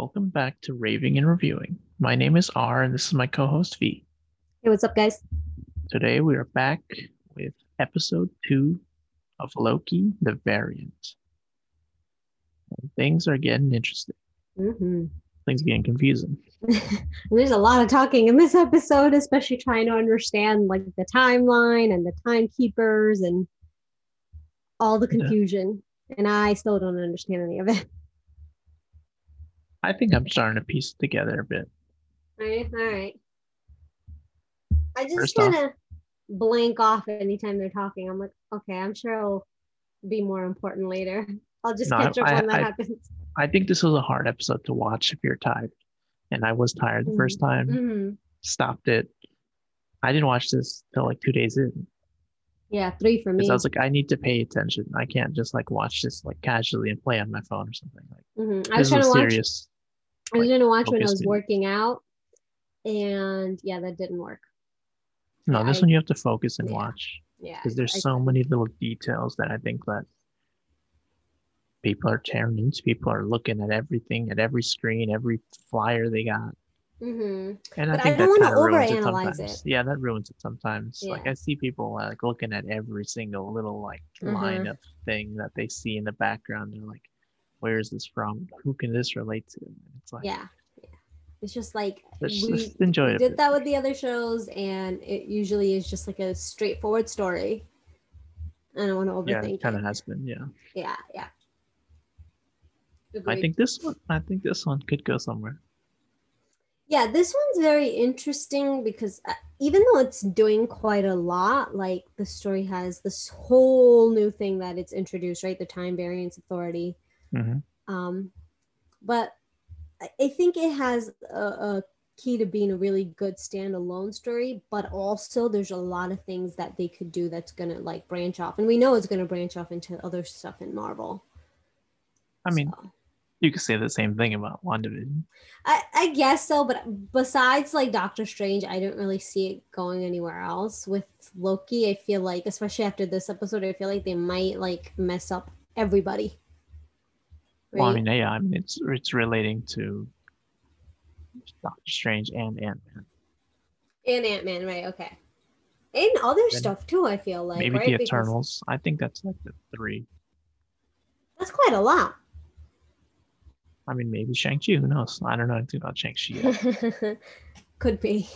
Welcome back to Raving and Reviewing. My name is R, and this is my co host V. Hey, what's up, guys? Today we are back with episode two of Loki the Variant. And things are getting interesting, hmm things are getting confusing. There's a lot of talking in this episode, especially trying to understand like the timeline and the timekeepers and all the Yeah. confusion. And I still don't understand any of it. I think I'm starting to piece it together a bit. All right, all right. I just kind of blank off anytime they're talking. I'm like, okay, I'm sure it'll be more important later. I'll just No, I- catch up I- when that I- happens. I think this was a hard episode to watch if you're tired. And I was tired the first time, hmm stopped it. I didn't watch this till like two days in. Yeah, three for me. I was like, I need to pay attention. I can't just like watch this like casually and play on my phone or something. Like mm-hmm. I this was trying to a watch. I was like, gonna watch when I was working out, and yeah, that didn't work. No, Yeah, this I- one you have to focus and yeah. watch Yeah, because there's I- so many little details that I think that people are tearing into. People are looking at everything, at every screen, every flyer they got, Mm-hmm. and I But I think don't kind of ruins it sometimes. it. Yeah, that ruins it sometimes. Like I see people like looking at every single little like line Mhm. of thing that they see in the background. They're like, "Where is this from? Who can this relate to?" It's like, Yeah, yeah. It's just like Let's we, just enjoy it did that with the other shows, and it usually is just like a straightforward story. I don't want to yeah, overthink it kind of has been. Yeah, Yeah, yeah. I think this one. I think this one could go somewhere. Yeah, this one's very interesting because uh, even though it's doing quite a lot, like the story has this whole new thing that it's introduced, right? The Time Variance Authority. Hmm Um, but I- I think it has a, a key to being a really good standalone story, but also there's a lot of things that they could do that's gonna like branch off, and we know it's gonna branch off into other stuff in Marvel. I mean, So, you could say the same thing about WandaVision. I, I guess so, but besides like Doctor Strange, I don't really see it going anywhere else. With Loki, I feel like, especially after this episode, I feel like they might like mess up everybody. Well, I mean, yeah, I mean, it's it's relating to Doctor Strange and Ant Man. and Ant Man, right? Okay. And other Then stuff too. I feel like Maybe right? the Because Eternals. I think that's like the three. That's quite a lot. I mean, maybe Shang Chi. Who knows? I don't know anything about Shang Chi. Could be.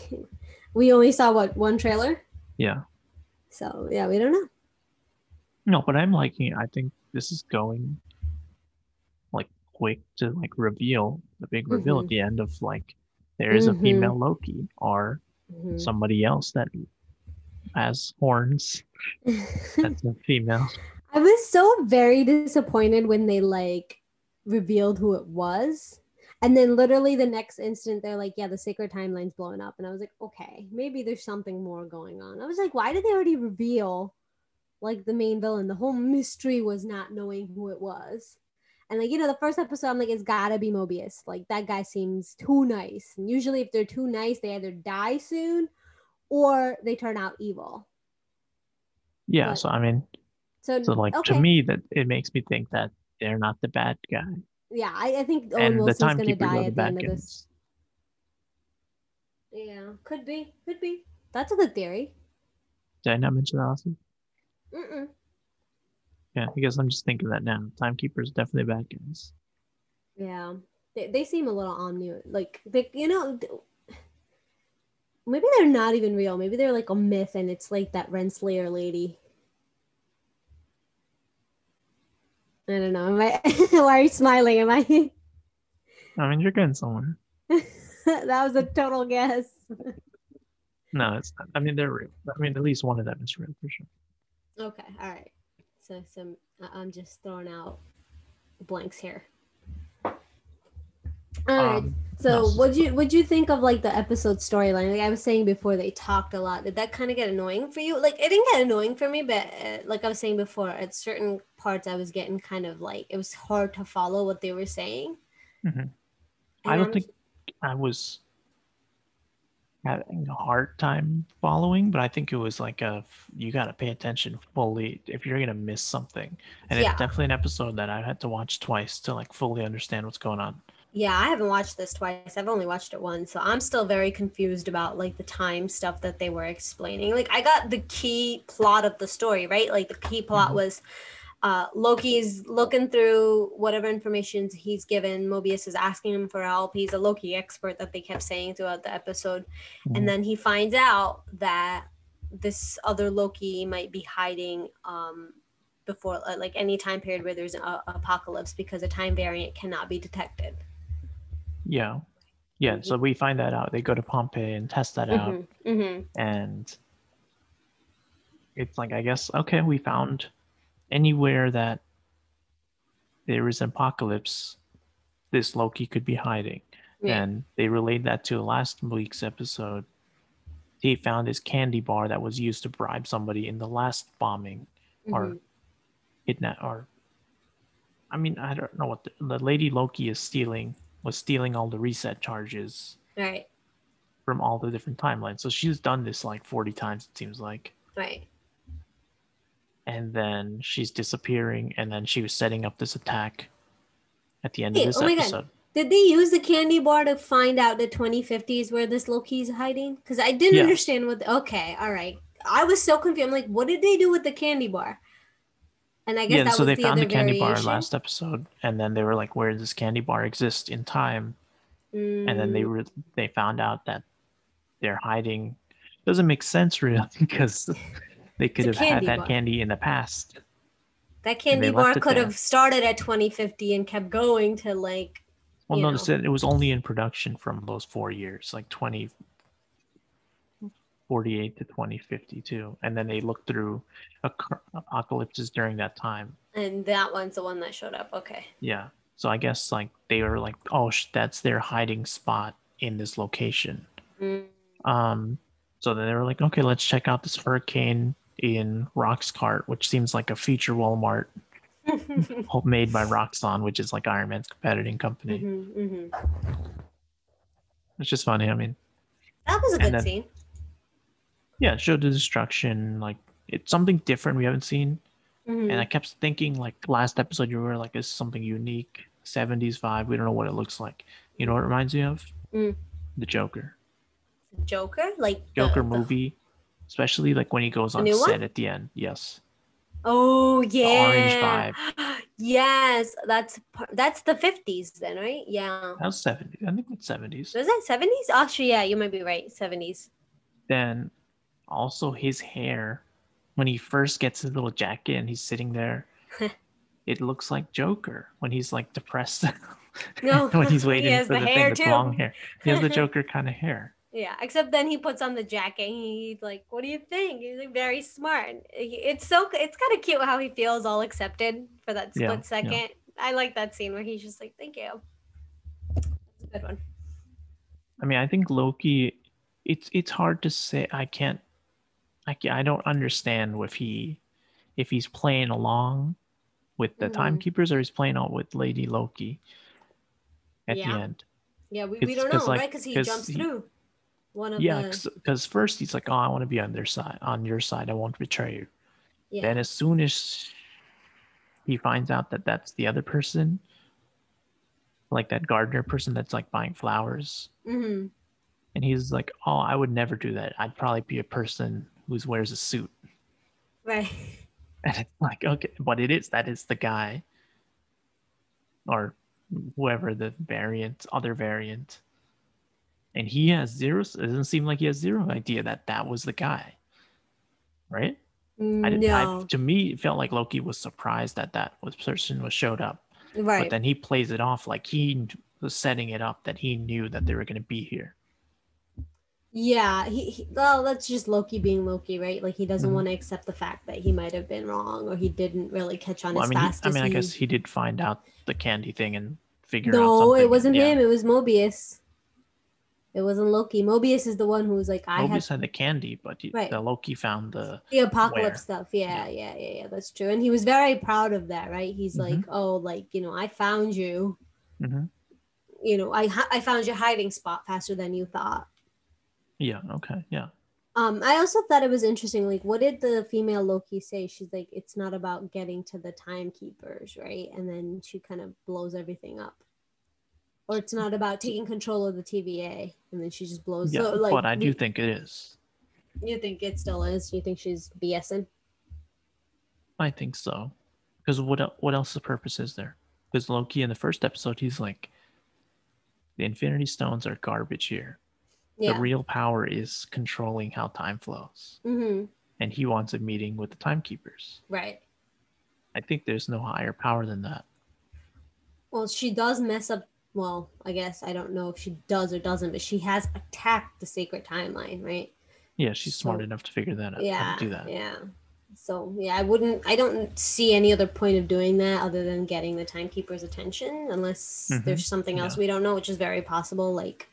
We only saw what one trailer, yeah, so yeah, we don't know. no, but I'm liking it. I think this is going to like reveal the big reveal Mhm. at the end of like there is a Mhm. female Loki or Mhm. somebody else that has horns. That's a female. I was so very disappointed when they like revealed who it was. And then literally the next instant they're like, yeah, the sacred timeline's blowing up. And I was like, okay, maybe there's something more going on. I was like, why did they already reveal like the main villain? The whole mystery was not knowing who it was. And like, you know, the first episode, I'm like, it's gotta be Mobius. Like that guy seems too nice. And usually if they're too nice, they either die soon or they turn out evil. Yeah, But- so I mean, So, so like okay. to me, that it makes me think that they're not the bad guy. yeah, I, I think Owen and the Wilson's gonna die at the end of this. Yeah, could be, could be. That's a good theory. Did I not mention that week? Mm-mm. Yeah, I guess I'm just thinking that now. Timekeepers definitely bad guys. Yeah, they, they seem a little omni like they, you know. Maybe they're not even real. Maybe they're like a myth, and it's like that Renslayer lady. I don't know. Am I? Why are you smiling? Am I? I mean, you're getting somewhere. that was a total guess. No, it's not. I mean, they're real. I mean, at least one of them is real for sure. Okay, all right. So some I'm just throwing out blanks here. All right. Um, So no. what'd you what'd you think of like the episode storyline? Like I was saying before, they talked a lot. Did that kind of get annoying for you? Like it didn't get annoying for me, but uh, like I was saying before, at certain parts I was getting kind of like it was hard to follow what they were saying. Mhm. I don't I'm- think I was having a hard time following, but I think it was like a you got to pay attention fully if you're gonna miss something. And Yeah. it's definitely an episode that I've had to watch twice to like fully understand what's going on. Yeah, I haven't watched this twice. I've only watched it once, so I'm still very confused about like the time stuff that they were explaining. Like I got the key plot of the story, right? Like the key plot Mhm. was uh Loki's looking through whatever information he's given. Mobius is asking him for help. He's a Loki expert that they kept saying throughout the episode. Mhm. And then he finds out that this other Loki might be hiding um before uh, like any time period where there's an a- apocalypse because a time variant cannot be detected. Yeah. Yeah. So we find that out. They go to Pompeii and test that out. hmm hmm And it's like, I guess, okay, we found anywhere that there is an apocalypse, this Loki could be hiding. Yeah. And they relayed that to last week's episode. He found this candy bar that was used to bribe somebody in the last bombing or Mhm. kidnap or I mean, I don't know what the, the lady Loki is stealing was stealing all the reset charges Right. from all the different timelines. So she's done this like 40 times, it seems like. Right. And then she's disappearing, and then she was setting up this attack at the end Hey, of this oh my God. episode. Did they use the candy bar to find out the 2050 is where this Loki's hiding? Because I didn't Yeah. understand what. The, okay, all right. I was so confused. I'm like, what did they do with the candy bar? And I guess Yeah, that so was they the found the candy variation. bar last episode, and then they were like, "Where does this candy bar exist in time?" And then they Mm, were they found out that they're hiding. Doesn't make sense really because they could have had that bar. candy in the past. that candy bar could have started at 2050 and kept going to like. Well, you no, know. it it was only in production from those four years, like 20, 48 to 2052. And then they looked through apocalypses during that time. And that one's the one that showed up. Okay. Yeah. So I guess like they were like, oh, sh- that's their hiding spot in this location. Mm, Um, so then they were like, okay, let's check out this hurricane in Roxxcart, which seems like a feature Walmart made by Roxxon, which is like Iron Man's competiting company. mhm, mhm. It's just funny. I mean, That was a good then- scene. yeah, it showed the destruction. Like it's something different we haven't seen. Mhm. And I kept thinking, like last episode, you were like, "This is something unique, '70s vibe. We don't know what it looks like." You know what it reminds me of? Mm. The Joker. The Joker, like Joker the- movie, especially like when he goes The on set one? at the end. Yes. Oh yeah. yes, that's that's the fifties then, right? Yeah, That's was '70s. I think it's '70s. was that seventies? Actually, yeah, you might be right, seventies. Then also his hair, when he first gets his little jacket and he's sitting there, it looks like Joker when he's like depressed. No, when he's he waiting has for the the, thing with too. long hair. He has the Joker kind of hair. Yeah, except then he puts on the jacket. And he's like, "What do you think?" He's like, very smart. It's so it's kind of cute how he feels all accepted for that split yeah. second. I like that scene where he's just like, "Thank you." That's a good one. I mean, I think Loki. It's it's hard to say. I can't. I can't, I don't understand if he if he's playing along with the Mhm. timekeepers or he's playing out with Lady Loki at Yeah. the end. Yeah, we, we don't know, like- right? Because he jumps he- through one of Yeah, because first he's like, "Oh, I want to be on their side, on your side. I won't betray you." Yeah. Then as soon as he finds out that that's the other person, like that gardener person that's like buying flowers, hmm and he's like, "Oh, I would never do that. I'd probably be a person who wears a suit." Right. And it's like, okay, but it is that is the guy, or whoever the variant, other variant, and he has zero. It doesn't seem like he has zero idea that that was the guy, right? I didn't. I, to me, it felt like Loki was surprised that that was person was showed up, right. but then he plays it off like he was setting it up that he knew that they were going to be here. Yeah, he, he well, that's just Loki being Loki, right? Like he doesn't Mhm. want to accept the fact that he might have been wrong or he didn't really catch on Well, I as mean, he, fast I as mean, I he. guess he did find out the candy thing and figure out no, it wasn't yeah. him. It was Mobius. It wasn't Loki. Mobius is the one who was like, I Mobius have had the candy, but he, Right. the Loki found the the apocalypse where. stuff. Yeah, yeah, yeah, yeah. That's true. And he was very proud of that, right? He's like, Mhm. oh, like you know, I found you. Mhm. You know, I I found your hiding spot faster than you thought. yeah. Okay, yeah. Um, I also thought it was interesting. Like, what did the female Loki say? She's like, it's not about getting to the timekeepers, right? And then she kind of blows everything up. Or it's not about taking control of the TVA, and then she just blows. Yeah, so, like, but I do you, think it is. you think it still is? You think she's BSing? I think so. Because what what else the purpose is there? Because Loki in the first episode, he's like, the Infinity Stones are garbage here. Yeah. The real power is controlling how time flows, mm-hmm. and he wants a meeting with the timekeepers. Right. I think there's no higher power than that. Well, she does mess up. Well, I guess I don't know if she does or doesn't, but she has attacked the sacred timeline, right? Yeah, she's smart enough to figure that out. yeah. Do that. Yeah. So yeah, I wouldn't. I don't see any other point of doing that other than getting the timekeeper's attention, unless Mhm. there's something else Yeah. we don't know, which is very possible. Like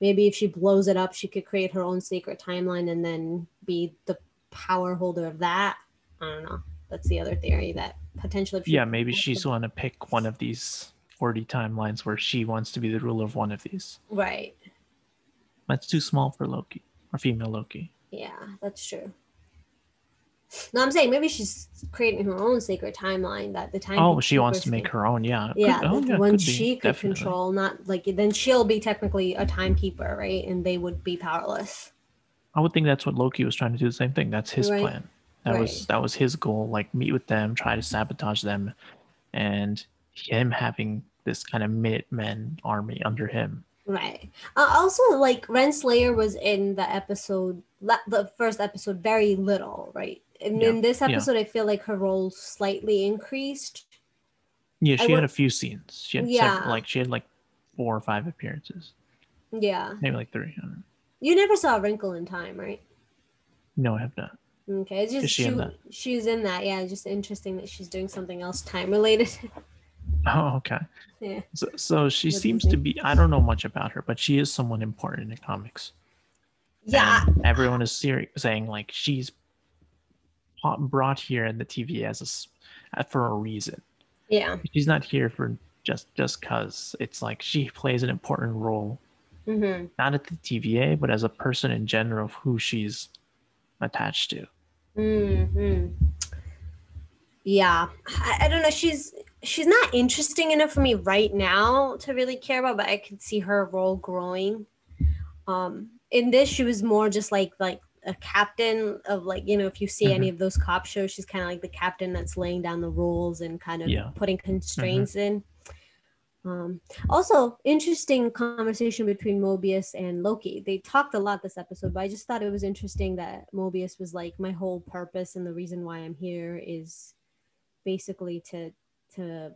maybe if she blows it up, she could create her own sacred timeline and then be the power holder of that. I don't know. That's the other theory that potentially. If she Yeah, maybe she's going to pick one of these 40 timelines where she wants to be the ruler of one of these. right. That's too small for Loki or female Loki. Yeah, that's true. No, I'm saying maybe she's creating her own sacred timeline that the time. Oh, she wants to make her own. Yeah. Yeah, Could- oh, the yeah, one could be, she could definitely. control, not like then she'll be technically a timekeeper, right? And they would be powerless. I would think that's what Loki was trying to do. The same thing. That's his Right. plan. That was that was his goal. Like meet with them, try to sabotage them, and him having this kind of Minutemen army under him. Right. Uh, also, like Renslayer was in the episode, la- the first episode, very little, right? And Yeah, in this yeah. episode, I feel like her role slightly increased. Yeah, I she had would- a few scenes. She had Yeah. several, like she had like four or five appearances, Yeah. maybe like three. I don't know. You never saw Wrinkle in Time, right? No, I have not. Okay, it's just she she, in she's in that. Yeah, just interesting that she's doing something else time related. Oh, okay. yeah. So, so she seems to be. I don't know much about her, but she is someone important in the comics. Yeah. And everyone is saying like she's brought here in the TV as a uh, for a reason. Yeah. She's not here for just just cause. It's like she plays an important role, Mm-hmm. not at the TVA, but as a person in general of who she's attached to. hmm Yeah, I, I don't know. She's she's not interesting enough for me right now to really care about, but I could see her role growing. Um, in this, she was more just like like a captain of like you know if you see any of those cop shows, she's kind of like the captain that's laying down the rules and kind of Yeah. putting constraints in. Um, also, interesting conversation between Mobius and Loki. They talked a lot this episode, but I just thought it was interesting that Mobius was like, "My whole purpose and the reason why I'm here is basically to to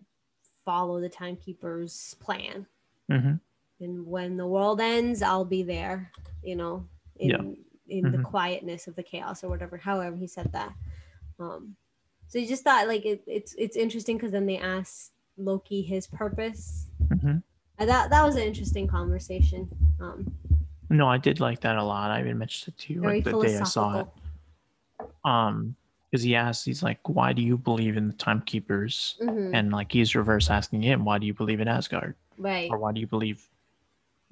follow the timekeeper's plan. hmm And when the world ends, I'll be there. You know, in Yeah. in the Mhm. quietness of the chaos or whatever. However, he said that. Um, so you just thought like it, it's it's interesting because then they asked Loki his purpose. hmm And that that was an interesting conversation. Um, No, I did like that a lot. I even mentioned it to you like the day I saw it. Um, because he asks, he's like, "Why do you believe in the timekeepers?" Mhm, And like he's reverse asking him, "Why do you believe in Asgard?" right, Or why do you believe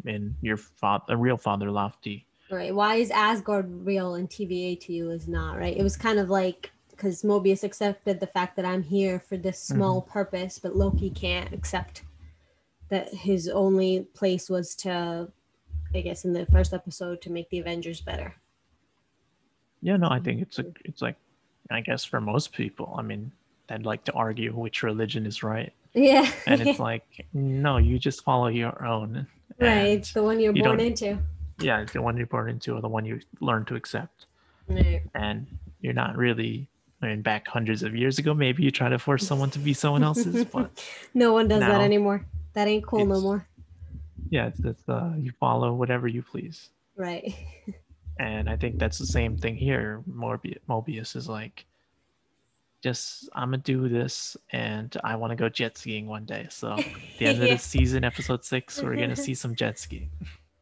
in your father, a real father, Laufey? right. Why is Asgard real and TVA to you is not right? It was kind of like because Mobius accepted the fact that I'm here for this small purpose, but Loki can't accept that his only place was to, I guess, in the first episode, to make the Avengers better. Yeah, no, I think it's a, it's like, I guess for most people, I mean, they'd like to argue which religion is right, Yeah, and it's like, no, you just follow your own. right. It's the one you're you born into. yeah, it's the one you're born into, or the one you learn to accept, Right. and you're not really. I mean, back hundreds of years ago, maybe you try to force someone to be someone else's, but no one does that anymore. That ain't cool no more. yeah, it's, it's uh, you follow whatever you please. Right. And I think that's the same thing here. Morbius, Mobius is like, just I'm gonna do this, and I want to go jet skiing one day. So at the end of the season, episode six, we're gonna see some jet skiing.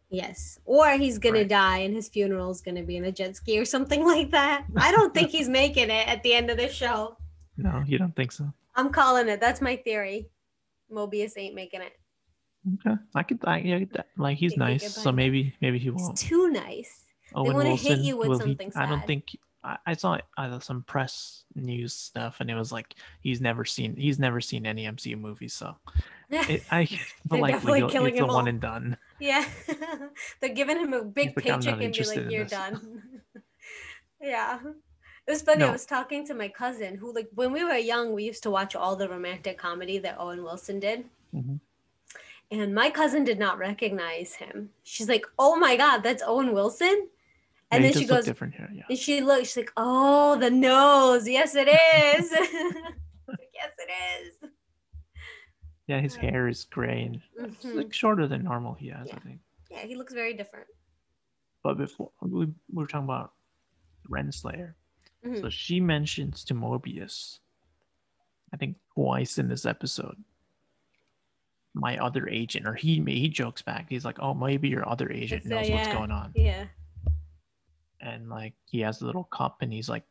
Yes. Or he's gonna Right. die and his funeral is gonna be in a jet ski or something like that. I don't think he's making it at the end of the show. No, you don't think so? I'm calling it. That's my theory. Mobius ain't making it. Okay, I could. I, yeah, like he's nice, so maybe maybe he won't. too nice. Owen wanna hit you with will he- something I don't think I, I saw uh, some press news stuff, and it was like he's never seen he's never seen any MCU movie, so It, I likely killing it's a all. one and done. Yeah, they're giving him a big like, paycheck and be like, "You're this." done." yeah, it was funny. I was talking to my cousin who, like, when we were young, we used to watch all the romantic comedy that Owen Wilson did. Mhm. And my cousin did not recognize him. She's like, "Oh my god, that's Owen Wilson!" And then she goes, different here. Yeah. and she looks. She's like, "Oh, the nose. Yes, it is. yes, it is." Yeah, his Uh, hair is gray and it's Mhm. like shorter than normal. He has, Yeah. I think. Yeah, he looks very different. But before we, we were talking about Renslayer, Mhm. so she mentions to Mobius, I think twice in this episode, my other agent, or he he jokes back. He's like, "Oh, maybe your other agent It's, uh, knows what's yeah. going on," Yeah. And like he has a little cup and he's like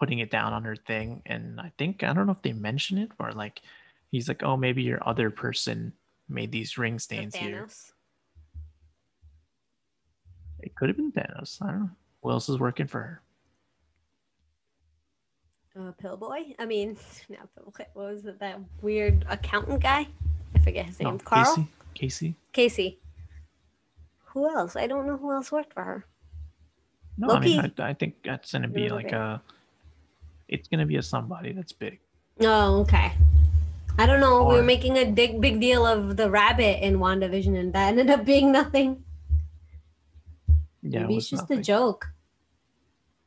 putting it down on her thing, and I think I don't know if they mention it or like he's like, "Oh, maybe your other person made these ring stains here." It could have been Thanos. I don't know. Who else is working for her? Uh, Pillboy. I mean, no, Pillboy. What was it? That weird accountant guy. I forget his name. Oh, Carl. Casey. Casey. Casey. Who else? I don't know who else worked for her. No, I mean, I, I think that's gonna be like bit. a. It's gonna be a somebody that's big. Oh, okay. I don't know. we Or- were making a big, big deal of the rabbit in WandaVision, and that ended up being nothing. Yeah, Maybe was it's just nothing. a joke.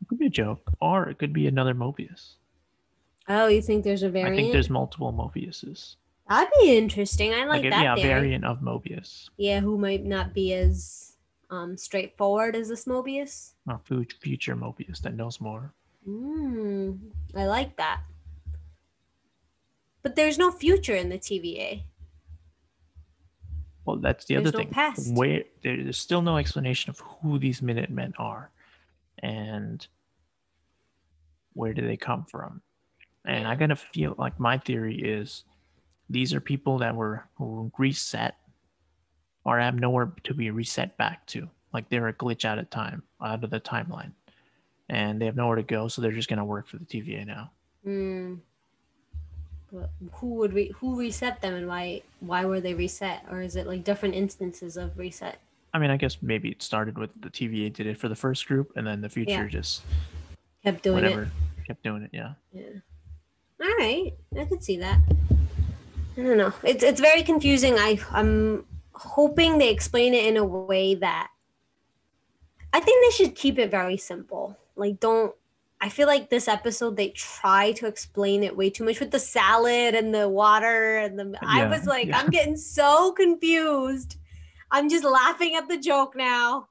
It could be a joke, or it could be another Mobius. Oh, you think there's a variant? I think there's multiple Mobiuses. That'd be interesting. I like, Like, that yeah, a theory. variant of Mobius, Yeah, who might not be as um straightforward as this Mobius. or fu- future Mobius that knows more. Mm, I like that. But there's no future in the TVA. Well, that's the There's other no thing. past. Where there's still no explanation of who these Minutemen are, and where do they come from. And I gotta feel like my theory is these are people that were who reset or have nowhere to be reset back to. Like they're a glitch out of time, out of the timeline, and they have nowhere to go, so they're just gonna work for the TVA now. Hmm. But who would re- who reset them and why why were they reset or is it like different instances of reset? I mean, I guess maybe it started with the TVA did it for the first group, and then the future Yeah. just Kept doing it. whatever kept doing it. Yeah. Yeah. All right, I could see that. I don't know. It's it's very confusing. I I'm hoping they explain it in a way that I think they should keep it very simple. Like don't I feel like this episode they try to explain it way too much with the salad and the water and the I was like yeah. I'm getting so confused. I'm just laughing at the joke now.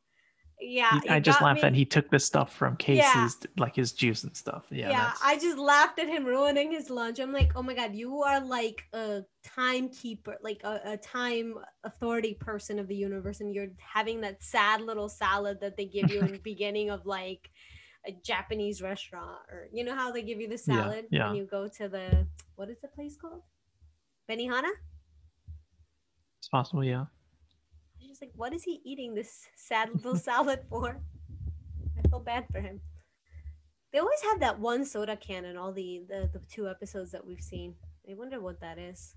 Yeah, He- I just laughed me- that he took the stuff from Casey's, like his juice and stuff. Yeah. yeah, that's- I just laughed at him ruining his lunch. I'm like, oh my god, you are like a timekeeper, like a, a time authority person of the universe, and you're having that sad little salad that they give you in the beginning of like a Japanese restaurant, or you know how they give you the Yeah, salad yeah. when you go to the what is the place called? Benihana. it's possible. Yeah. Just like, what is he eating this sad little salad for? I feel bad for him. They always have that one soda can in all the, the, the two episodes that we've seen. I wonder what that is.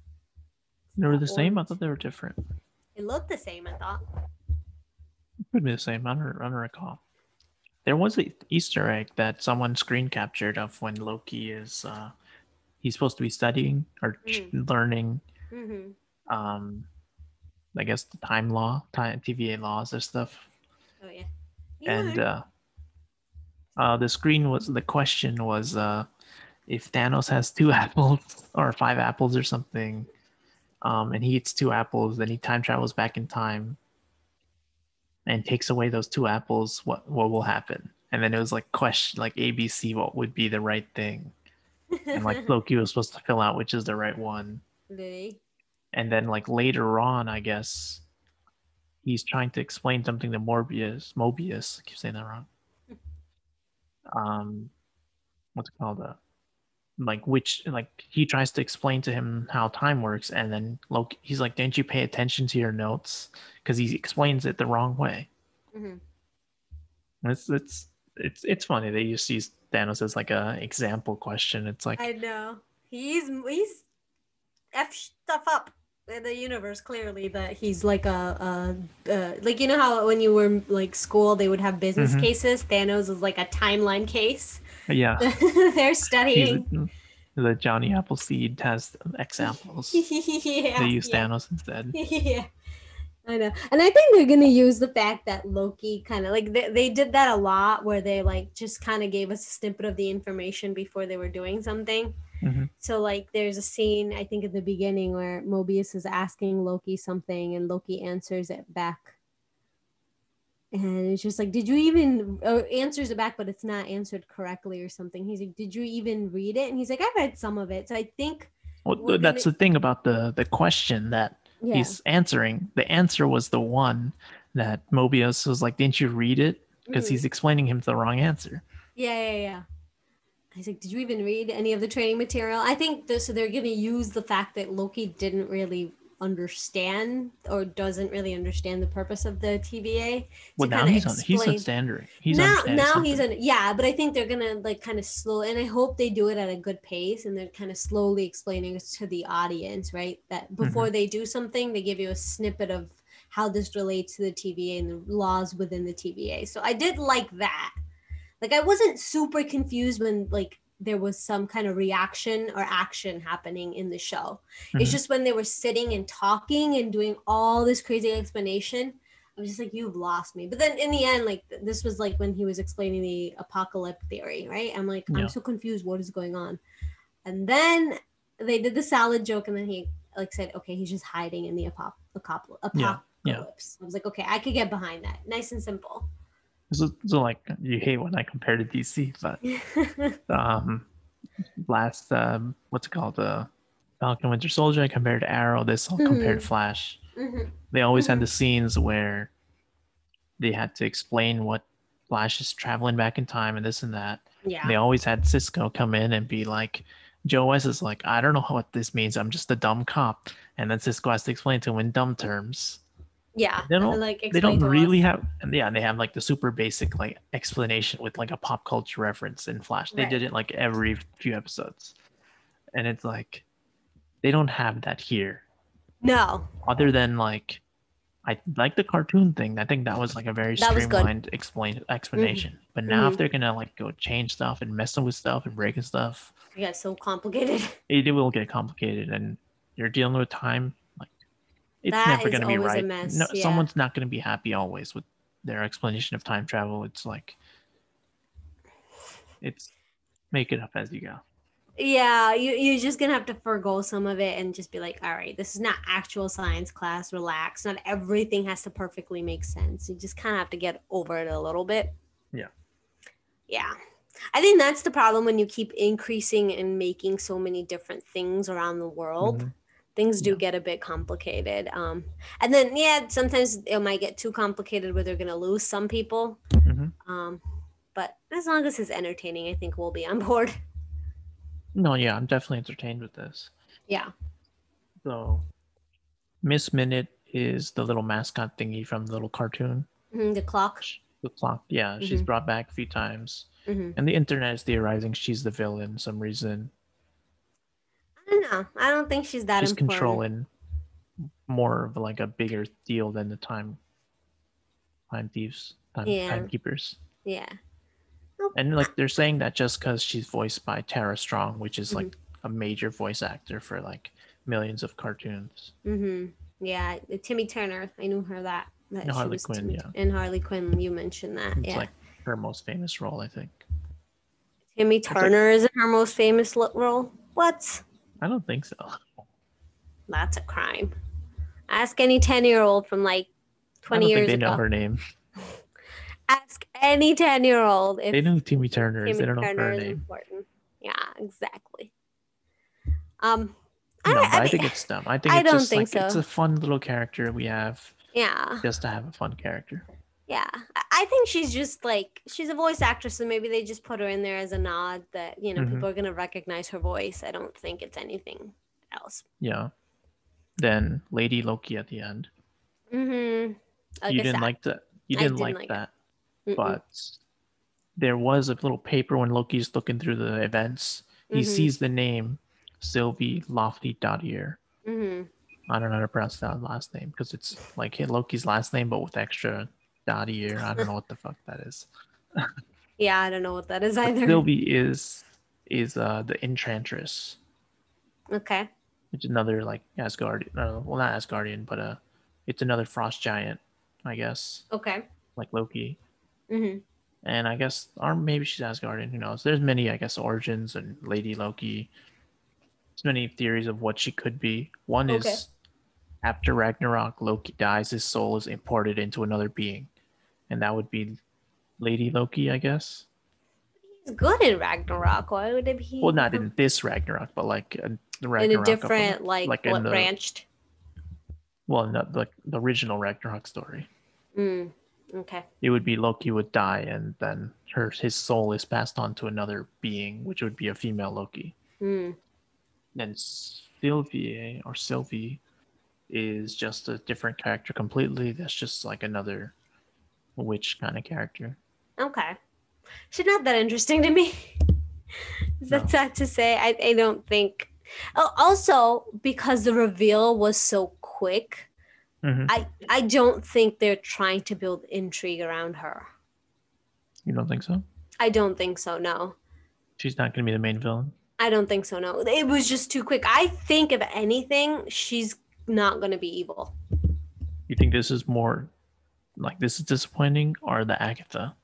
They were the same. I thought they were different. It looked the same, I thought. Could be the same. I don't, I don't recall. There was an Easter egg that someone screen captured of when Loki is uh he's supposed to be studying or ch- learning Mm-hmm. um I guess the time law, time TVA laws and stuff. Oh yeah. and uh, uh, the screen was the question was uh, if Thanos has two apples or five apples or something, um, and he eats two apples, then he time travels back in time and takes away those two apples. What what will happen? And then it was like question like ABC, what would be the right thing? And like Loki was supposed to fill out which is the right one. Really? And then like later on, I guess he's trying to explain something to Morbius. Mobius, I keep saying that wrong. Um, what's it called? Uh, like which like he tries to explain to him how time works, and then Loki, he's like, "Didn't you pay attention to your notes?" Because he explains it the wrong way. hmm It's it's it's it's funny they just use Thanos as like a example question. It's like I know. He's he's f stuff up. The universe clearly that he's like a, a uh, like you know how when you were like school they would have business Mhm. cases. Thanos is like a timeline case. Yeah. They're studying. the, the Johnny Appleseed has examples. yeah, they use yeah. Thanos instead. yeah. I know. And I think they're going to use the fact that Loki kind of like they, they did that a lot where they like just kind of gave us a snippet of the information before they were doing something. Mhm. So like there's a scene I think at the beginning where Mobius is asking Loki something and Loki answers it back. And it's just like, did you even or answers it back, but it's not answered correctly or something. He's like, did you even read it? And he's like, I read some of it. So I think, Well, that's gonna- the thing about the the question that yeah, he's answering. The answer was the one that Mobius was like, "Didn't you read it?" Because Mhm. he's explaining him the wrong answer. Yeah, yeah, yeah. He's like, did you even read any of the training material? I think this, so they're going to use the fact that Loki didn't really understand or doesn't really understand the purpose of the TVA. Well, to now he's on, he's understanding. He's now, now he's in, yeah, but I think they're gonna like kind of slow, and I hope they do it at a good pace, and they're kind of slowly explaining to the audience, right? That before Mm-hmm. they do something, they give you a snippet of how this relates to the TVA and the laws within the TVA. So I did like that. Like I wasn't super confused when like there was some kind of reaction or action happening in the show. It's Mhm. just when they were sitting and talking and doing all this crazy explanation. I'm just like, you've lost me. But then in the end, like this was like when he was explaining the apocalypse theory, right? I'm like, Yeah. I'm so confused. What is going on? And then they did the salad joke, and then he like said, okay, he's just hiding in the apop- apop- apocalypse. Yeah, yeah. I was like, okay, I could get behind that. Nice and simple. So, so like you hate when I compare to DC, but um, last um, what's it called? Uh, Falcon Winter Soldier. I compared to Arrow. This I'll compare to. Flash. Mhm. They always Mhm. had the scenes where they had to explain what Flash is traveling back in time and this and that. Yeah. They always had Cisco come in and be like, Joe West is like, I don't know what this means. I'm just a dumb cop. And then Cisco has to explain to him in dumb terms. Yeah. They don't- like they don't really have and yeah they have like the super basic like explanation with like a pop culture reference in flash they Right. did it like every few episodes and it's like they don't have that here No. other than like i like the cartoon thing i think that was like a very That streamlined explain explanation but now if Mhm. they're gonna like go change stuff and messing with stuff and breaking stuff Yeah, so complicated. it, it will get complicated and you're dealing with time it's That never going to be right no yeah. someone's not going to be happy always with their explanation of time travel it's like it's make it up as you go Yeah, you, you're just gonna have to forego some of it and just be like, all right, this is not actual science class. Relax. Not everything has to perfectly make sense. You just kind of have to get over it a little bit. Yeah. Yeah. I think that's the problem when you keep increasing and making so many different things around the world. Mhm. Things do Yeah. get a bit complicated. Um, and then yeah, sometimes it might get too complicated where they're gonna lose some people. Mhm. Um, but as long as it's entertaining, I think we'll be on board. no yeah i'm definitely entertained with this Yeah. so miss minute is the little mascot thingy from the little cartoon Mhm, The clock. the clock yeah she's Mhm. brought back a few times hmm and the internet is theorizing she's the villain for some reason I. I don't think she's that she's important. controlling more of like a bigger deal than the time time thieves time Yeah. timekeepers Yeah. and like they're saying that just because she's voiced by tara strong which is like Mm-hmm. a major voice actor for like millions of cartoons hmm Yeah. Timmy Turner. I knew her that. that And Harley Quinn, Timmy- yeah. And Harley Quinn. You mentioned that. it's yeah. like her most famous role i think Timmy like- Turner isn't her most famous role. What? I don't think so That's a crime. Ask any ten-year-old from like i twenty don't years think they know ago. her name Ask any ten-year-old if they know who timmy turner is Timmy they don't know Turner her is name important. Yeah, exactly. Um, I, no, don't- I, I think it's dumb. I think I it's don't just think like it's a fun little character we have yeah. just to have a fun character. Yeah, I- think she's just like she's a voice actress, so maybe they just put her in there as a nod that you know Mhm. people are gonna recognize her voice. I don't think it's anything else. Yeah. Then Lady Loki at the end. Mm-hmm. Like you I didn't said, like that. You didn't, didn't like, like that, but there was a little paper when Loki's looking through the events. He Mhm. sees the name Sylvie Laufeydottir, Mhm. I don't know how to pronounce that last name because it's like Loki's last name, but with extra dotty ear. I don't know what the fuck that is. Yeah, I don't know what that is either. Sylvie is is uh the Enchantress, Okay. It's another like Asgardian. Uh, well, not Asgardian, but uh, it's another frost giant, I guess, Okay. like Loki. Mm-hmm. And I guess, or maybe she's Asgardian. Who knows? There's many, I guess, origins and Lady Loki. There's many theories of what she could be. One Okay. is after Ragnarok, Loki dies, his soul is imported into another being, and that would be Lady Loki, I guess. He's good in Ragnarok. Why would it be? Well, not in this Ragnarok, but like the Ragnarok? in a of- different like, like what the- branched. well, not the the original Ragnarok story. Mm. Okay. It would be Loki would die, and then her his soul is passed on to another being, which would be a female Loki. Mm. Then Sylvie or Sylvie is just a different character completely. That's just like another witch kind of character. Okay. She's not that interesting to me. That's No. sad to say. I, I don't think. Oh, also, because the reveal was so quick, Mhm. I, I don't think they're trying to build intrigue around her. You don't think so? I don't think so, no. She's not going to be the main villain. I don't think so, no. It was just too quick. I think, if anything, she's not going to be evil. You think this is more like this is disappointing, or the Agatha?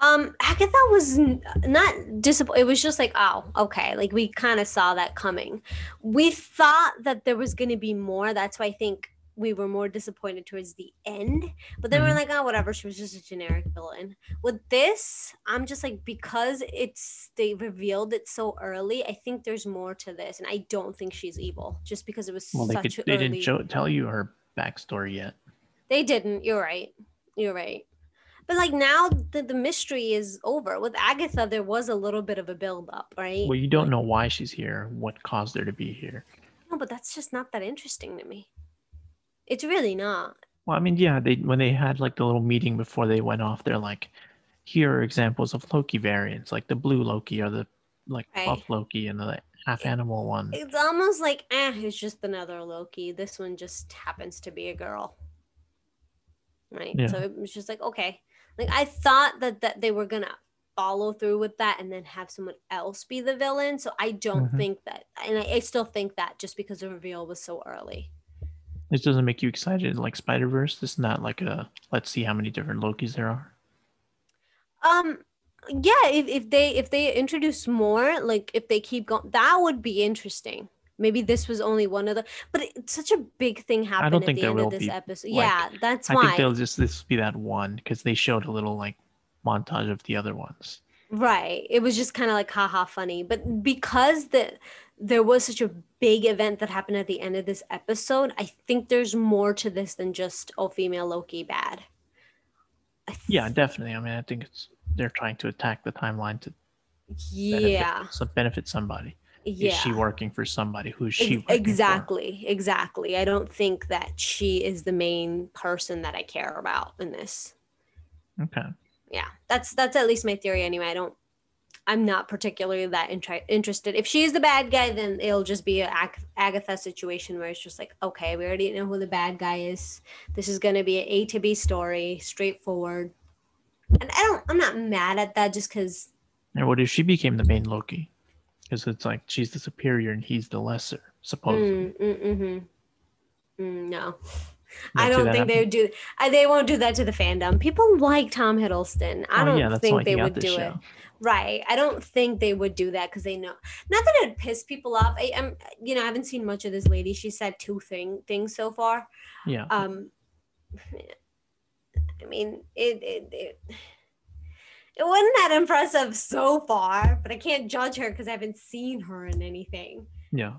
Um, Agatha was n- not disappointed. It was just like, oh, okay. Like we kind of saw that coming. We thought that there was going to be more. That's why I think we were more disappointed towards the end. But then we're Mhm. like, oh, whatever. She was just a generic villain. With this, I'm just like, because it's they revealed it so early. I think there's more to this, and I don't think she's evil. Just because it was Well, they could, they didn't show, tell you her backstory yet. They didn't. You're right. You're right. But like now the, the mystery is over. With Agatha, there was a little bit of a build up, right? Well, you don't know why she's here, what caused her to be here. No, but that's just not that interesting to me. It's really not. Well, I mean, yeah, they when they had like the little meeting before they went off, they're like, here are examples of Loki variants, like the blue Loki or the like Right. buff Loki and the half animal one. It's almost like, eh, it's just another Loki. This one just happens to be a girl. Right. Yeah. So it was just like, okay. Like I thought that that they were gonna follow through with that and then have someone else be the villain. So I don't Mhm. think that and I, I still think that just because the reveal was so early. This doesn't make you excited like Spider Verse. This is not like a let's see how many different Lokis there are. Um yeah, if, if they if they introduce more, like if they keep going that would be interesting. Maybe this was only one of the but it's such a big thing happened I don't at think the there end of this be, episode. like- yeah, that's I why. I think they'll just this be that one because they showed a little like montage of the other ones. Right. It was just kind of like haha funny. But because the there was such a big event that happened at the end of this episode, I think there's more to this than just oh female Loki bad. Th- Yeah, definitely. I mean, I think it's they're trying to attack the timeline to benefit, Yeah. so benefit somebody. Yeah. Is she working for somebody? Who's she working for? exactly. Exactly. I don't think that she is the main person that I care about in this. Okay. yeah that's that's at least my theory anyway i don't i'm not particularly that inter- interested if she's the bad guy then it'll just be a Ag- agatha situation where it's just like okay we already know who the bad guy is this is going to be an a to b story straightforward and i don't i'm not mad at that just because And what if she became the main Loki? Because it's like she's the superior and he's the lesser, supposedly. mm, mm, mhm. Mm, no I don't think they would do. I, they won't do that to the fandom. People like Tom Hiddleston. I Oh, don't yeah, think they would do it. Right. I don't think they would do that because they know. Not that it'd piss people off. I, am you know, I haven't seen much of this lady. She said two thing things so far. Yeah. Um, I mean, it it it, it wasn't that impressive so far, but I can't judge her because I haven't seen her in anything. yeah.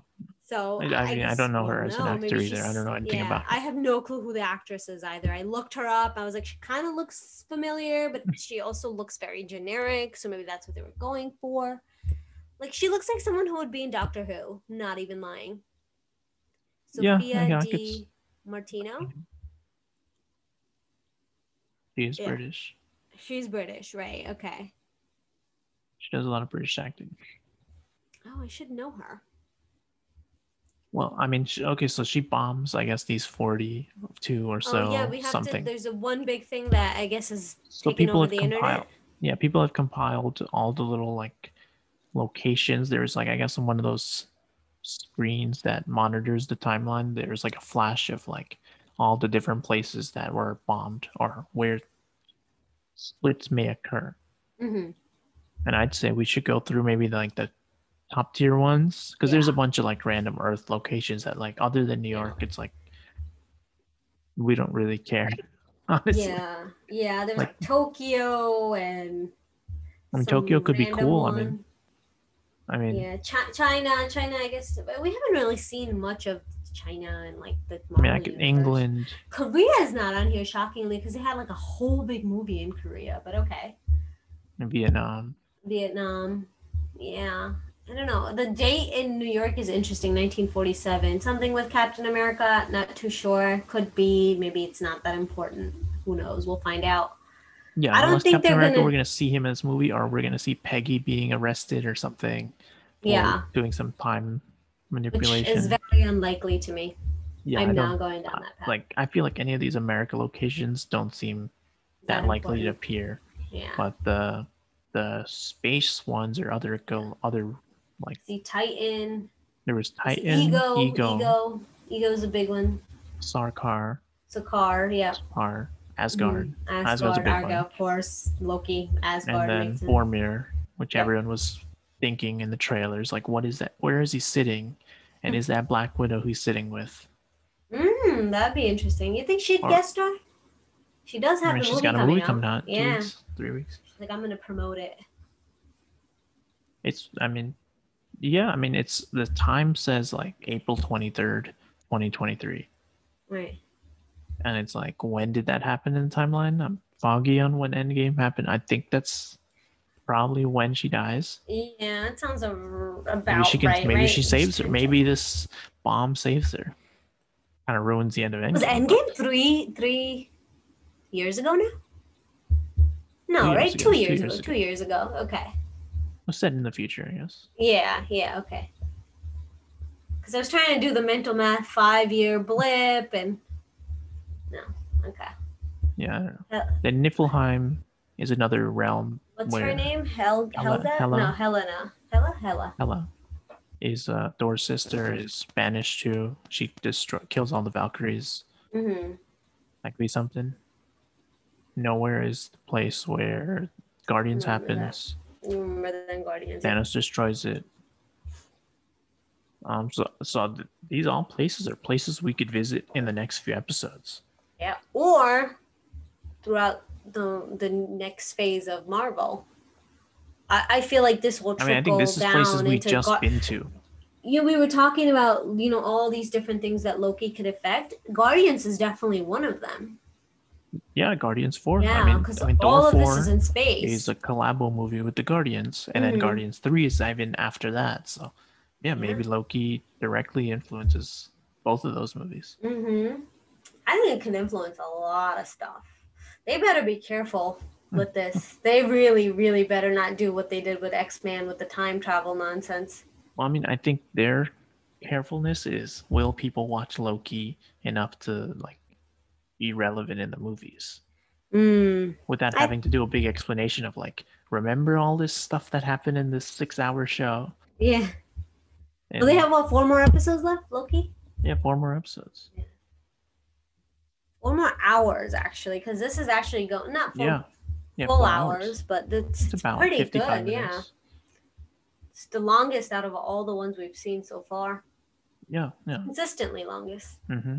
So I- I mean, I just don't know her as an actor either. I don't know anything yeah, about her. I have no clue who the actress is either. I looked her up. I was like, she kind of looks familiar, but she also looks very generic. So maybe that's what they were going for. Like she looks like someone who would be in Doctor Who. Not even lying. Yeah, I- Sophia I could Di Martino. She is Yeah. British. She's British, right? Okay. She does a lot of British acting. Oh, I should know her. Well, I mean, she, okay, so she bombs, I guess, these 42 or so oh yeah, we have something. to. There's a one big thing that I guess is so people over have the compiled. internet. Yeah, people have compiled all the little like locations. There's like, I guess, on one of those screens that monitors the timeline, there's like a flash of like all the different places that were bombed or where splits may occur. hmm And I'd say we should go through maybe like the top tier ones because there's a bunch of like random Earth locations that like other than New York, it's like we don't really care. Honestly, Yeah, yeah. There's like, Like- Tokyo and. I mean Tokyo could be cool. I mean, I mean, yeah, Chi- China, China. I guess we haven't really seen much of China and like the. I mean, like. England. Korea is not on here shockingly because they had like a whole big movie in Korea. But okay, and Vietnam. Vietnam. Yeah, I don't know. The date in New York is interesting. 1947. Something with Captain America. Not too sure. Could be. Maybe it's not that important. Who knows? We'll find out. Yeah, I don't think Captain they're America, gonna- we're gonna see him in this movie, or we're gonna see Peggy being arrested or something. or Yeah, doing some time which manipulation. is very unlikely to me. yeah, I'm don't going down that path. like. I feel like any of these America locations don't seem that, That likely to appear. Yeah. but the the space ones or other go other like See Titan. there was Titan, Ego. Ego, Ego. Is a big one. Sarkar, Sakaar. Yeah. Sar, Asgard, Mhm. Asgard's a Asgard, big Argo, one. of course. Loki. Asgard and then sense. Which Yep. everyone was thinking in the trailers, like what is that? Where is he sitting? And is that Black Widow he's sitting with? Mm, that'd be interesting. You think she'd Or- guest star? She does I have mean, the she's movie got a coming movie out. coming out. Two Yeah. weeks, three weeks. She's like, I'm gonna promote it. It's. I mean, yeah. I mean, it's the time says like April twenty third, twenty twenty three. Right. and it's like when did that happen in the timeline i'm foggy on when endgame happened i think that's probably when she dies Yeah, that sounds a, about maybe she can right. maybe right? she saves her maybe this bomb saves her kind of ruins the end of endgame was Endgame three three years ago now? No, Two years right? ago, Two two years years ago. ago. Two years ago. Okay. was set in the future i guess Yeah, yeah, okay. Because I was trying to do the mental math five year blip and no, okay. yeah i don't know Uh, then niflheim is another realm What's her name? Hel- Hela- Helga? Hela. No, Helena. Hela? Hela. Hela is uh Thor's sister is banished to she destroy kills all the Valkyries. Mm-hmm. That could be something. Knowhere is the place where Guardians Remember happens. Remember than Guardians? Thanos destroys it. Um, so so th- these all places are places we could visit in the next few episodes. Yeah. Or throughout the the next phase of Marvel. I, I feel like this will I trickle mean, I think this is places we've into just Gar- been to. you we were talking about you know all these different things that Loki could affect. Guardians is definitely one of them. Yeah, Guardians Four. Yeah, I mean, because I mean, all Thor of this is in space. is a collabo movie with the Guardians, and Mhm. then Guardians Three is even after that. So, yeah, Yeah. maybe Loki directly influences both of those movies. Mm-hmm. I think it can influence a lot of stuff. They better be careful with this. they really, really better not do what they did with X Men with the time travel nonsense. Well, I mean, I think their carefulness is will people watch Loki enough to like be relevant in the movies Mm. without I- having to do a big explanation of like, remember all this stuff that happened in this six-hour show? Yeah. And, Do they have what four more episodes left, Loki? yeah four more episodes. Four more hours actually, because this is actually going not full, yeah, yeah, full four hours, but it's, It's about pretty good. Yeah, it's the longest out of all the ones we've seen so far. Yeah, yeah. Consistently longest. Mm-hmm.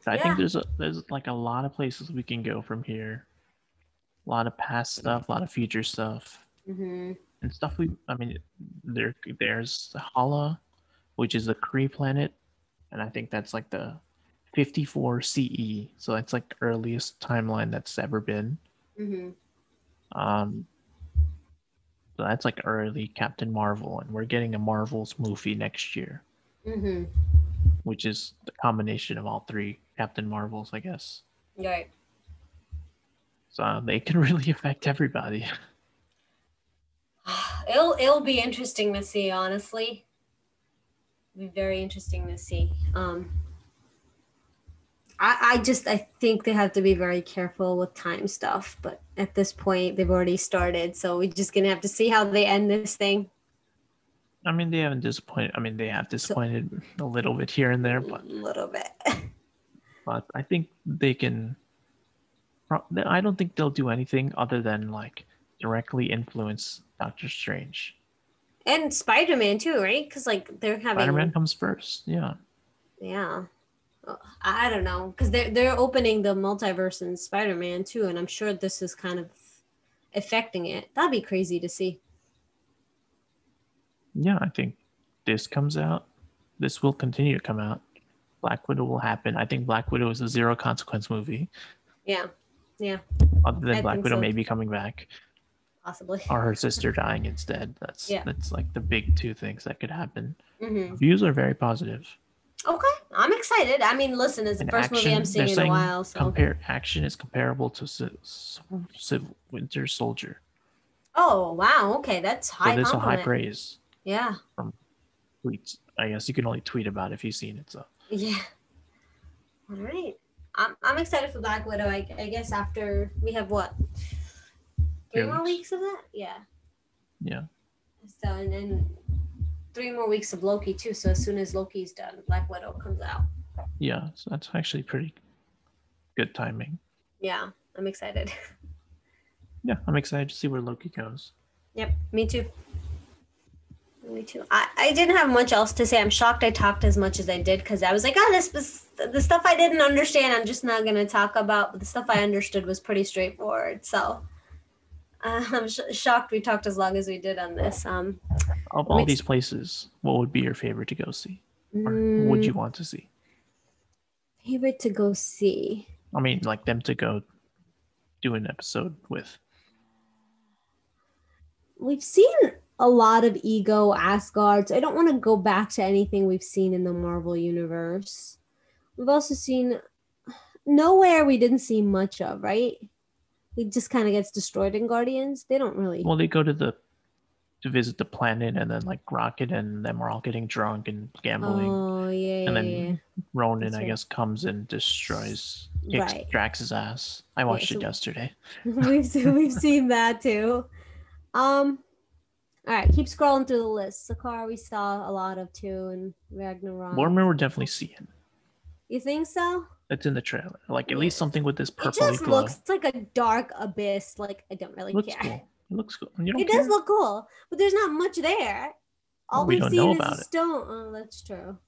So I Yeah. think there's a there's like a lot of places we can go from here. A lot of past stuff, a lot of future stuff, hmm and stuff we. I mean, there there's Hala, which is a Kree planet, and I think that's like the 54 CE. So that's like the earliest timeline that's ever been. hmm Um, so that's like early Captain Marvel, and we're getting a Marvel's movie next year, hmm which is the combination of all three Captain Marvels, I guess. Right. So they can really affect everybody. It'll it'll be interesting to see, honestly. be very interesting to see. Um, I, I just I think they have to be very careful with time stuff, but at this point they've already started, so we're just gonna have to see how they end this thing. I mean, they haven't disappointed. I mean, they have disappointed a little bit here and there, but A little bit. but I think they can. I don't think they'll do anything other than like directly influence Doctor Strange. and Spider Man too, right? Because like they're having Spider-Man comes first. Yeah. Yeah. I don't know because they're they're opening the multiverse in Spider Man too, and I'm sure this is kind of affecting it. That'd be crazy to see. Yeah, I think this comes out. This will continue to come out. Black Widow will happen. I think Black Widow is a zero consequence movie. Yeah, yeah, Other than I Black Widow so. maybe coming back possibly. or her sister dying instead. That's Yeah. that's like the big two things that could happen. hmm Views are very positive. Okay, I'm excited. I mean, listen, it's the And first movie I'm seeing in a while, so. compare action is comparable to Ci- Civil Winter Soldier. oh wow, okay, that's So high this is a high praise. Yeah, From Tweets. I guess you can only tweet about it if you've seen it. So yeah. All right, I'm I'm excited for Black Widow. I, I guess after we have what three Three more weeks. weeks of that, yeah. yeah. So and then three more weeks of Loki too. So as soon as Loki's done, Black Widow comes out. Yeah. So that's actually pretty good timing. Yeah, I'm excited. Yeah, I'm excited to see where Loki goes. Yep, me too. Me too. I, I didn't have much else to say. I'm shocked I talked as much as I did because I was like, oh, this was the stuff I didn't understand. I'm just not gonna talk about. But the stuff I understood was pretty straightforward. So uh, I'm sh- shocked we talked as long as we did on this. Um, Of all these places, what would be your favorite to go see? Or would you mm, want to see? favorite to go see? I mean, like them to go do an episode with. we've seen a lot of ego Asgards. I don't want to go back to anything we've seen in the Marvel universe. We've also seen Knowhere we didn't see much of, right? He just kind of gets destroyed in Guardians. They don't really. Well, they go to the to visit the planet, and then like Rocket and them are all getting drunk and gambling. oh yeah, and then yeah. Ronan, that's I guess, comes and destroys, kicks Right. Drax's ass. I watched so- it yesterday. we've seen, we've seen that too. Um, all right, keep scrolling through the list. Sakaar we saw a lot of too, and Ragnarok. Vormir, we're definitely seeing. You think so? That's in the trailer. Like at least something with this purple. It just glow. looks like a dark abyss. Like I don't really looks care. cool. It looks cool. It care? does look cool, but there's not much there. All we we've don't seen is about a it. stone. Oh, that's true.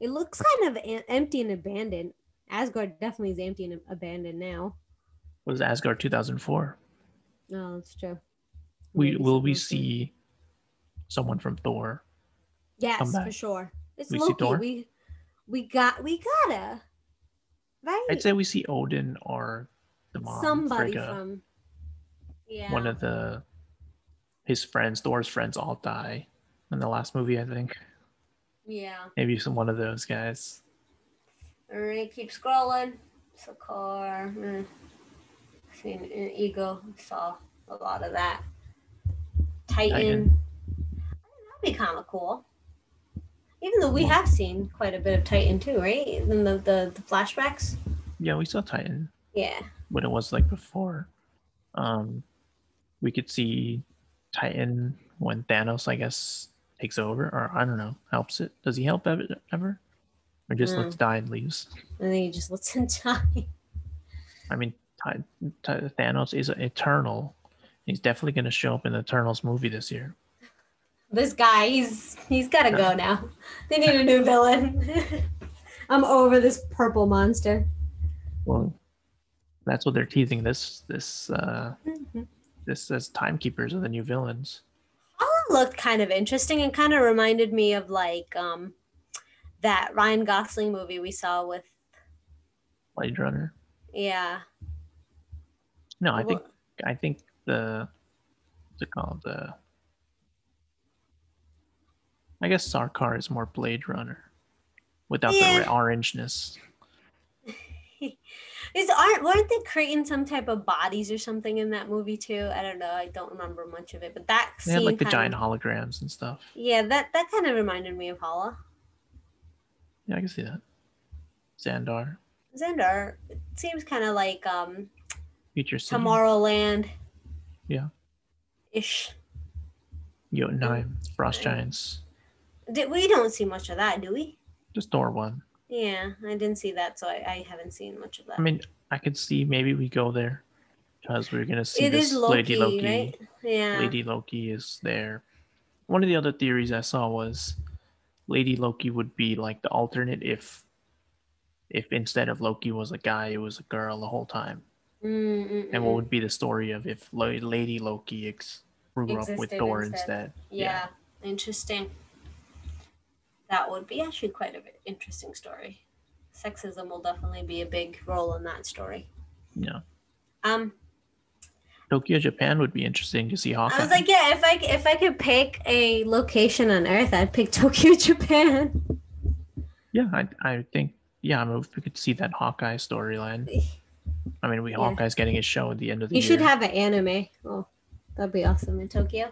It looks kind of em- empty and abandoned. Asgard definitely is empty and abandoned now. was Asgard 2004. No, that's true. We Maybe will we see someone from Thor? Yes, for sure. It's We see Loki. Thor? We we got we gotta right. I'd say we see Odin or the mom somebody Frigga. from yeah. One of the his friends, Thor's friends, all die in the last movie. I think yeah. maybe some one of those guys. All right, keep scrolling. Sakaar. Mm. Seen an Ego. Saw a lot of that. Titan. Titan. That'd be kind of cool. Even though we have seen quite a bit of Titan too, right? In the, the, the flashbacks. Yeah, we saw Titan Yeah. what it was like before. Um, we could see Titan when Thanos, I guess, takes over, or I don't know, helps it. Does he help ever, ever? or just No. lets die and leaves? And then he just lets him die. I mean, Thanos is eternal. He's definitely going to show up in the Eternals movie this year. This guy, he's he's gotta go now. They need a new villain. I'm over this purple monster. Well, that's what they're teasing this this uh, this as timekeepers of the new villains. Holland looked kind of interesting and kind of reminded me of like um that Ryan Gosling movie we saw with Blade Runner. yeah. No, I think I think the what's it called the I guess Sarkar is more Blade Runner without Yeah. the orangeness. Is aren't weren't they creating some type of bodies or something in that movie too? I don't know. I don't remember much of it, but that They had like the giant kinda- holograms and stuff. Yeah, that that kind of reminded me of Hala. Yeah, I can see that. Xandar, Xandar seems kind of like um Future Tomorrowland. Yeah. Ish. Jotunheim, Frost. Giants. Did, we don't see much of that, do we? Just Thor one. Yeah, I didn't see that, so I, I haven't seen much of that. I mean, I could see maybe we go there because we're gonna see it this is Loki, Lady Loki. right? Yeah. Lady Loki is there. One of the other theories I saw was Lady Loki would be like the alternate if if instead of Loki was a guy, it was a girl the whole time. Mm, mm, And what would be the story of if Lady Loki ex- grew up with Existed Thor instead. instead? yeah. interesting. That would be actually quite an interesting story. Sexism will definitely be a big role in that story. Yeah. Um, Tokyo, Japan would be interesting to see Hawkeye. I was like, yeah, if I if I could pick a location on Earth, I'd pick Tokyo, Japan. yeah, I, I think, yeah, I mean, we could see that Hawkeye storyline. I mean, we Yeah. Hawkeye's getting his show at the end of the You year. You should have an anime. Oh, that'd be awesome in Tokyo.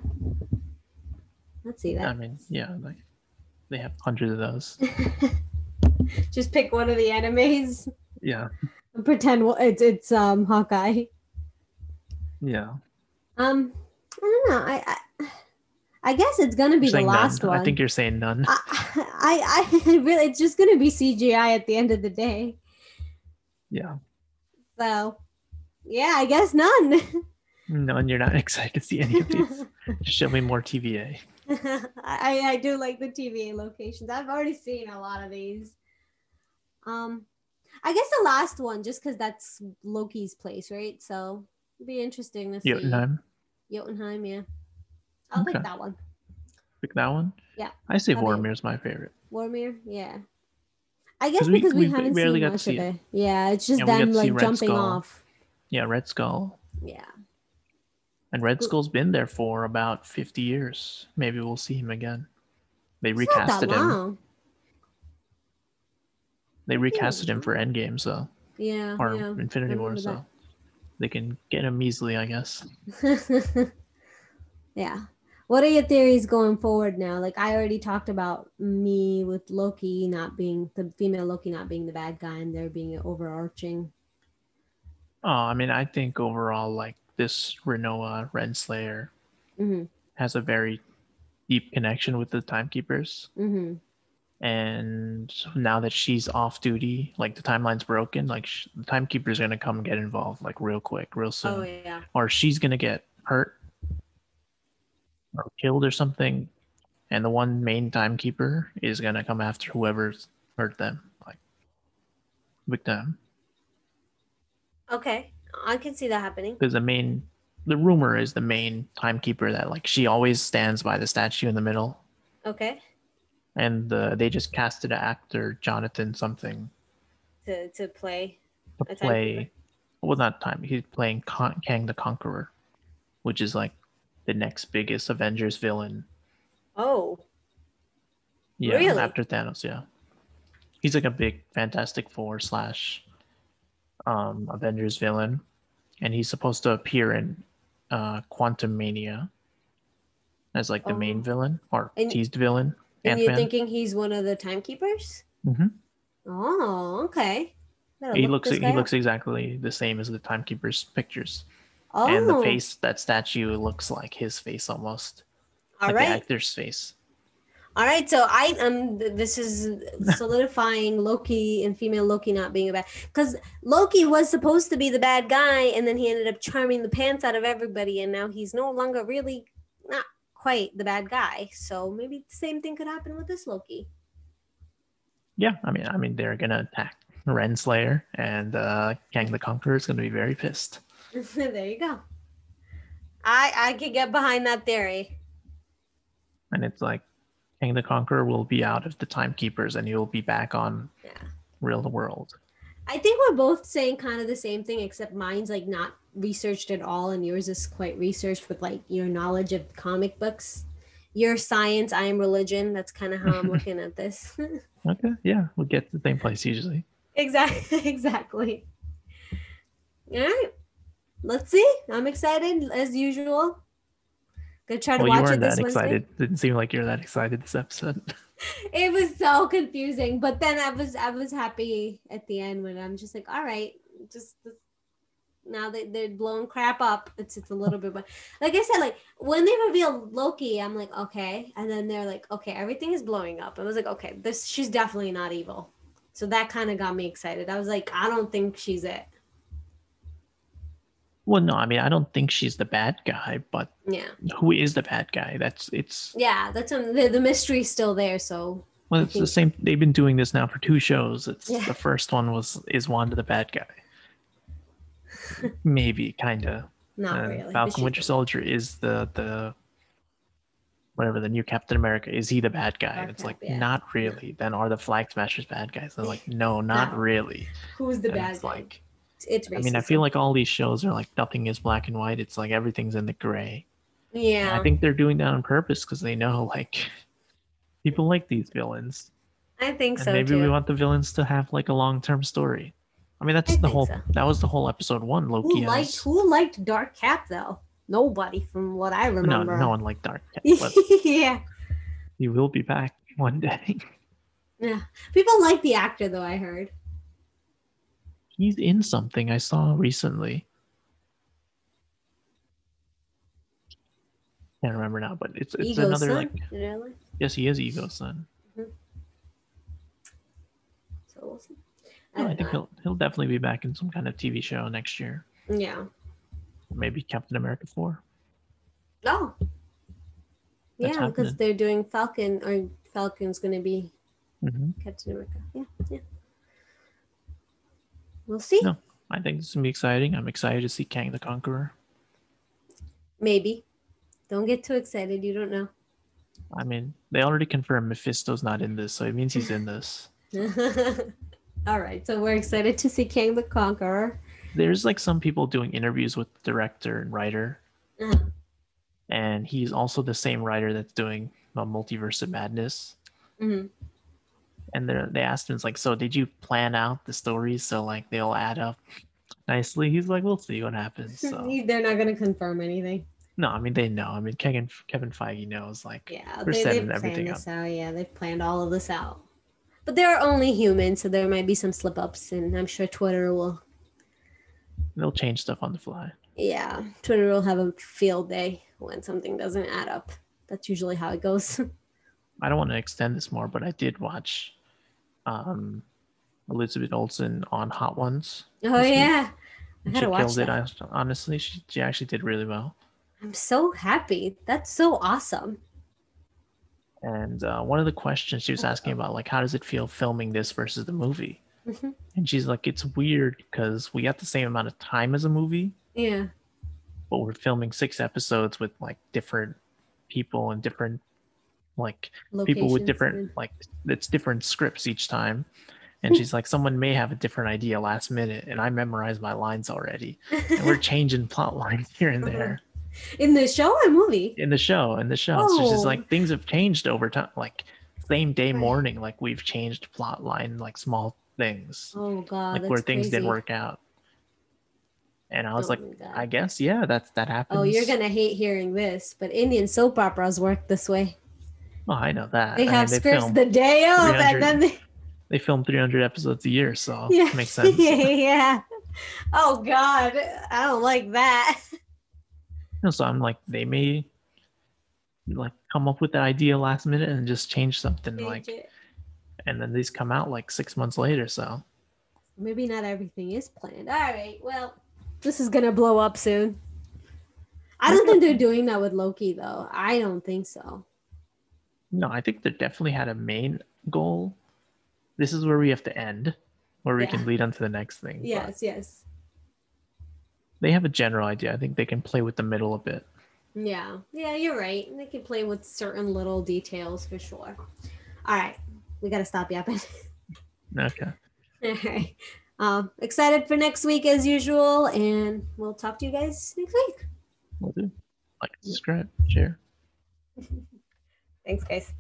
Let's see that. I mean, yeah, like they have hundreds of those. Just pick one of the animes Yeah, and pretend wh- it's it's um Hawkeye. yeah. Um, I don't know. I I, I guess it's gonna be the last none. one. I think you're saying none. I, I I really it's just gonna be CGI at the end of the day. Yeah, So yeah, I guess none. none. You're not excited to see any of these. Show me more TVA. I, I do like the TVA locations. I've already seen a lot of these. Um, I guess the last one, just because that's Loki's place, right? So it'd be interesting to see. Jotunheim. Jotunheim, yeah. I'll pick that one. Pick that one. Yeah. I say How you? Vormir's my favorite. Vormir, yeah. I guess 'Cause because we, we haven't barely seen much see of it. it. Yeah, it's just Yeah, them like jumping Skull. off. Yeah, Red Skull. Yeah. And Red Skull's been there for about 50 years. Maybe we'll see him again. They It's that recasted him. They recasted him for Endgame, so Yeah. or yeah. Infinity War, so they can get him easily, I guess. yeah. What are your theories going forward now? Like I already talked about me with Loki not being the female Loki not being the bad guy and there being an overarching. Oh, I mean, I think overall, like this Renoa Renslayer hmm has a very deep connection with the Timekeepers. hmm And now that she's off duty, like the timeline's broken, like sh- the Timekeeper's gonna come get involved, like real quick, real soon. Oh yeah. or she's gonna get hurt or killed or something, and the one main timekeeper is gonna come after whoever's hurt them, like them. Okay. I can see that happening. Because the main, the rumor is the main timekeeper that like she always stands by the statue in the middle, Okay. and uh, they just casted an actor Jonathan something To to play. to play. Well, not time. He's playing Con- Kang the Conqueror, which is like the next biggest Avengers villain Oh. Yeah, Really? after Thanos, yeah. He's like a big Fantastic Four slash um Avengers villain. And he's supposed to appear in uh Quantumania as like the main Oh. villain or And- teased villain. And you're thinking he's one of the timekeepers? hmm Oh, okay. He look looks he guy looks exactly the same as the timekeeper's pictures. Oh, And the face that statue looks like his face almost. All like right. the actor's face. All right, so I um this is solidifying Loki and female Loki not being a bad because Loki was supposed to be the bad guy and then he ended up charming the pants out of everybody and now he's no longer really not quite the bad guy. So maybe the same thing could happen with this Loki. Yeah, I mean I mean they're gonna attack Renslayer and uh Kang the Conqueror is gonna be very pissed. there you go. I I could get behind that theory. and it's like King the Conqueror will be out of the timekeepers and he'll be back on Yeah. real world. I think we're both saying kind of the same thing, except mine's like not researched at all, and yours is quite researched with like your knowledge of comic books. Your science, I am religion. That's kind of how I'm looking at this. Okay, yeah, we'll get to the same place usually. exactly. Exactly. All right. Let's see. I'm excited as usual. Gonna try to Well, you watch it weren't this that Wednesday. excited. Didn't seem like you're that excited this episode. it was so confusing. But then I was I was happy at the end when I'm just like, all right, just now they, they're blowing crap up. It's it's a little bit but like I said, like when they reveal Loki, I'm like, okay. And then they're like, okay, everything is blowing up. I was like, okay, this she's definitely not evil. So that kind of got me excited. I was like, I don't think she's it. Well, no, I mean, I don't think she's the bad guy, but Yeah. who is the bad guy? That's it's Yeah, that's um, the, the mystery's still there. So well, it's the same. They've been doing this now for two shows. It's Yeah. the first one was is Wanda the bad guy? Maybe, kind of. not and really. Falcon Winter Soldier is the the whatever the new Captain America is he the bad guy? And it's Cap, like yeah. not really. Then are the Flag Smashers bad guys? They're like no, not No. really. Who's the And bad it's guy? like it's I mean, I feel like all these shows are like nothing is black and white. It's like everything's in the gray. And yeah. I think they're doing that on purpose because they know like people like these villains, I think and so maybe too. we want the villains to have like a long term story. I mean, that's I the whole. so. That was the whole episode one. Loki who liked has. who liked Dark Cap though? Nobody from what I remember. no no one liked Dark Cap. yeah. he will be back one day. Yeah. People like the actor though, I heard. He's in something I saw recently. Can't remember now, but it's it's Ego's another son. like Really? yes, he is Ego's son. So we'll see. No, I think know. he'll he'll definitely be back in some kind of TV show next year. Yeah. Maybe Captain America four. Oh. That's yeah, because they're doing Falcon or Falcon's gonna be hmm Captain America. Yeah, yeah. We'll see. No. I think this is gonna be exciting. I'm excited to see Kang the Conqueror. Maybe. Don't get too excited. You don't know. I mean, they already confirmed Mephisto's not in this, so it means he's in this. All right, so we're excited to see Kang the Conqueror. There's like some people doing interviews with the director and writer, Uh, and he's also the same writer that's doing uh, Multiverse of Madness. mhm. And they they asked him, it's like, so did you plan out the stories so like they'll add up nicely? He's like, we'll see what happens. So They're not going to confirm anything. no, I mean they know. I mean Kevin Kevin Feige knows. Like Yeah, We're they, setting they've everything planned this out. Yeah, they've planned all of this out. But they're only human, so there might be some slip ups, and I'm sure Twitter will. they'll change stuff on the fly. Yeah, Twitter will have a field day when something doesn't add up. That's usually how it goes. I don't want to extend this more, but I did watch um, Elizabeth Olsen on Hot Ones. oh yeah, I She killed it. that. I, honestly, she, she actually did really well. I'm so happy. That's so awesome. And uh, one of the questions she was asking about, like, how does it feel filming this versus the movie? Mhm. And she's like, it's weird because we got the same amount of time as a movie, Yeah. but we're filming six episodes with like different people and different like people with different like it's different scripts each time. And she's like, someone may have a different idea last minute, and I memorized my lines already. And we're changing plot lines here and Uh-huh. there in the show or movie. in the show. In the show, so she's Oh. like, things have changed over time. Like same day morning, like we've changed plot line, like small things, Oh god, like where things crazy. didn't work out. And I was Oh like. I guess, yeah, that's that happens. Oh, you're gonna hate hearing this, but Indian soap operas work this way. Oh, I know that. They I mean, have scripts the day of, and then they, they film 300 episodes a year, so yeah, it makes sense. yeah. Oh god, I don't like that. So I'm like, they may like come up with the idea last minute and just change something, like, it. and then these come out like six months later. So Maybe not everything is planned. All right, well, this is gonna blow up soon. I don't think they're doing that with Loki though. I don't think so. No, I think they definitely had a main goal. This is where we have to end, where we Yeah. can lead on to the next thing. Yes, yes. they have a general idea. I think they can play with the middle a bit. Yeah, yeah, you're right. They can play with certain little details for sure. All right, we gotta stop yapping. Okay. All right. Um, excited for next week as usual, and we'll talk to you guys next week. We'll do. Like, subscribe, share. Thanks, guys.